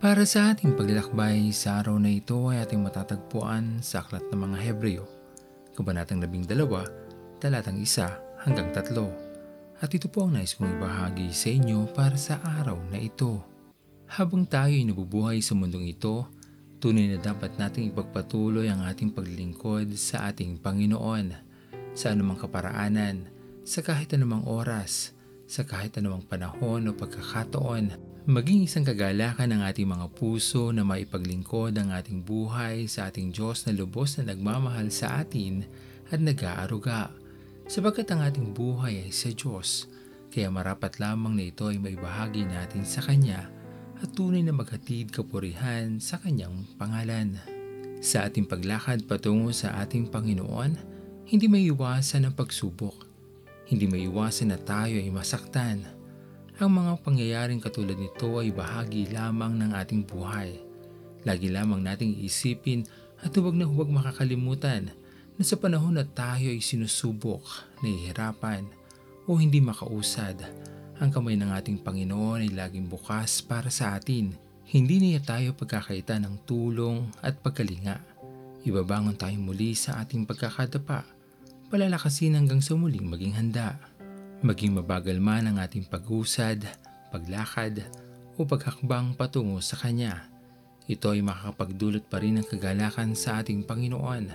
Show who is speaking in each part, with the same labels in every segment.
Speaker 1: Para sa ating paglalakbay sa araw na ito ay ating matatagpuan sa Aklat ng mga Hebreo, Kabanatang 12, talatang 1 hanggang 3. At ito po ang nais kong ibahagi sa inyo para sa araw na ito. Habang tayo ay nabubuhay sa mundong ito, tunay na dapat nating ipagpatuloy ang ating paglilingkod sa ating Panginoon sa anumang kaparaanan, sa kahit anumang oras, sa kahit anumang panahon o pagkakataon, maging isang kagalakan ng ating mga puso na maipaglingkod ang ating buhay sa ating Diyos na lubos na nagmamahal sa atin at nag-aaruga. Sapagkat ang ating buhay ay sa Diyos, kaya marapat lamang na ito ay maibahagi natin sa Kanya at tunay na maghatid kapurihan sa Kanyang pangalan. Sa ating paglakad patungo sa ating Panginoon, hindi may iwasan ang pagsubok hindi maiwasan na tayo ay masaktan. Ang mga pangyayaring katulad nito ay bahagi lamang ng ating buhay. Lagi lamang nating isipin at huwag na huwag makakalimutan na sa panahon na tayo ay sinusubok, nahihirapan o hindi makausad, ang kamay ng ating Panginoon ay laging bukas para sa atin. Hindi niya tayo pagkakaita ng tulong at pagkalinga. Ibabangon tayo muli sa ating pagkakadapa palalakasin hanggang sa muling maging handa. Maging mabagal man ang ating pag-usad, paglakad, o paghakbang patungo sa Kanya. Ito ay makakapagdulot pa rin ng kagalakan sa ating Panginoon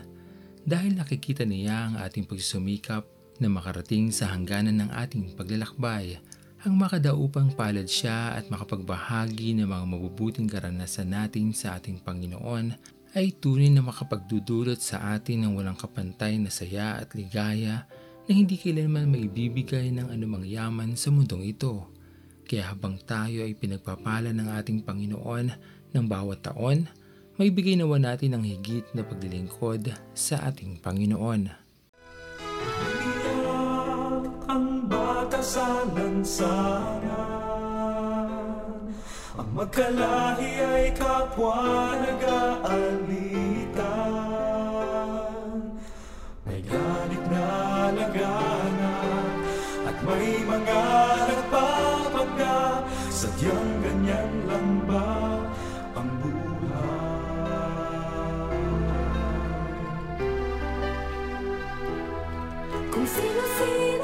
Speaker 1: dahil nakikita niya ang ating pagsusumikap na makarating sa hangganan ng ating paglalakbay ang makadaupang palad siya at makapagbahagi ng mga mabubuting karanasan natin sa ating Panginoon ay tunay na makapagdudulot sa atin ng walang kapantay na saya at ligaya na hindi kailanman maibibigay ng anumang yaman sa mundong ito. Kaya habang tayo ay pinagpapala ng ating Panginoon ng bawat taon, maibigay nawa natin ang higit na paglilingkod sa ating Panginoon.
Speaker 2: ang batasanan sana Ang magkalahi ay kapwa nag-aalitan may mga nagpapagda Sadyang ganyan lang ba ang buhay?
Speaker 3: Kung sino-sino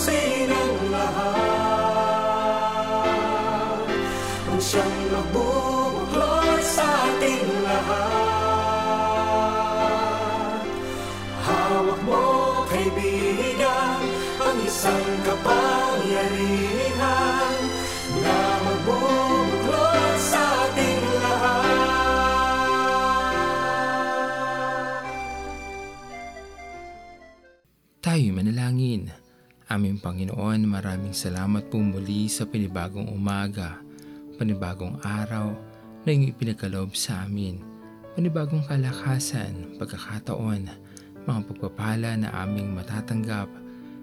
Speaker 2: susi ng lahat. Ang siyang nagbubuklod sa ating lahat. Hawak mo, kaibigan, ang isang kapangyarihan Na magbubuklod sa ating lahat.
Speaker 1: Tayo manalangin. Aming Panginoon, maraming salamat po muli sa pinibagong umaga, panibagong araw na iyong ipinagkaloob sa amin, panibagong kalakasan, pagkakataon, mga pagpapala na aming matatanggap.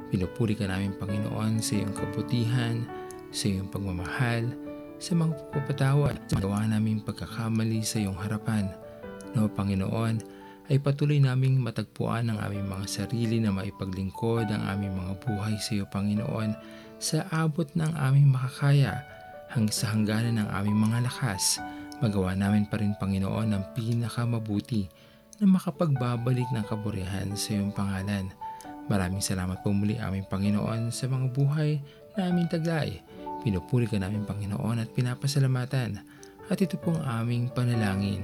Speaker 1: Pinupuri ka namin Panginoon sa iyong kabutihan, sa iyong pagmamahal, sa mga pagpapatawa at sa gawa naming pagkakamali sa iyong harapan. No Panginoon, ay patuloy naming matagpuan ang aming mga sarili na maipaglingkod ang aming mga buhay sa iyo, Panginoon, sa abot ng aming makakaya hanggang sa hangganan ng aming mga lakas. Magawa namin pa rin, Panginoon, ang pinakamabuti na makapagbabalik ng kaburihan sa iyong pangalan. Maraming salamat po muli aming Panginoon sa mga buhay na aming taglay. Pinupuri ka namin Panginoon at pinapasalamatan. At ito pong aming panalangin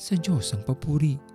Speaker 1: sa Diyos ang papuri.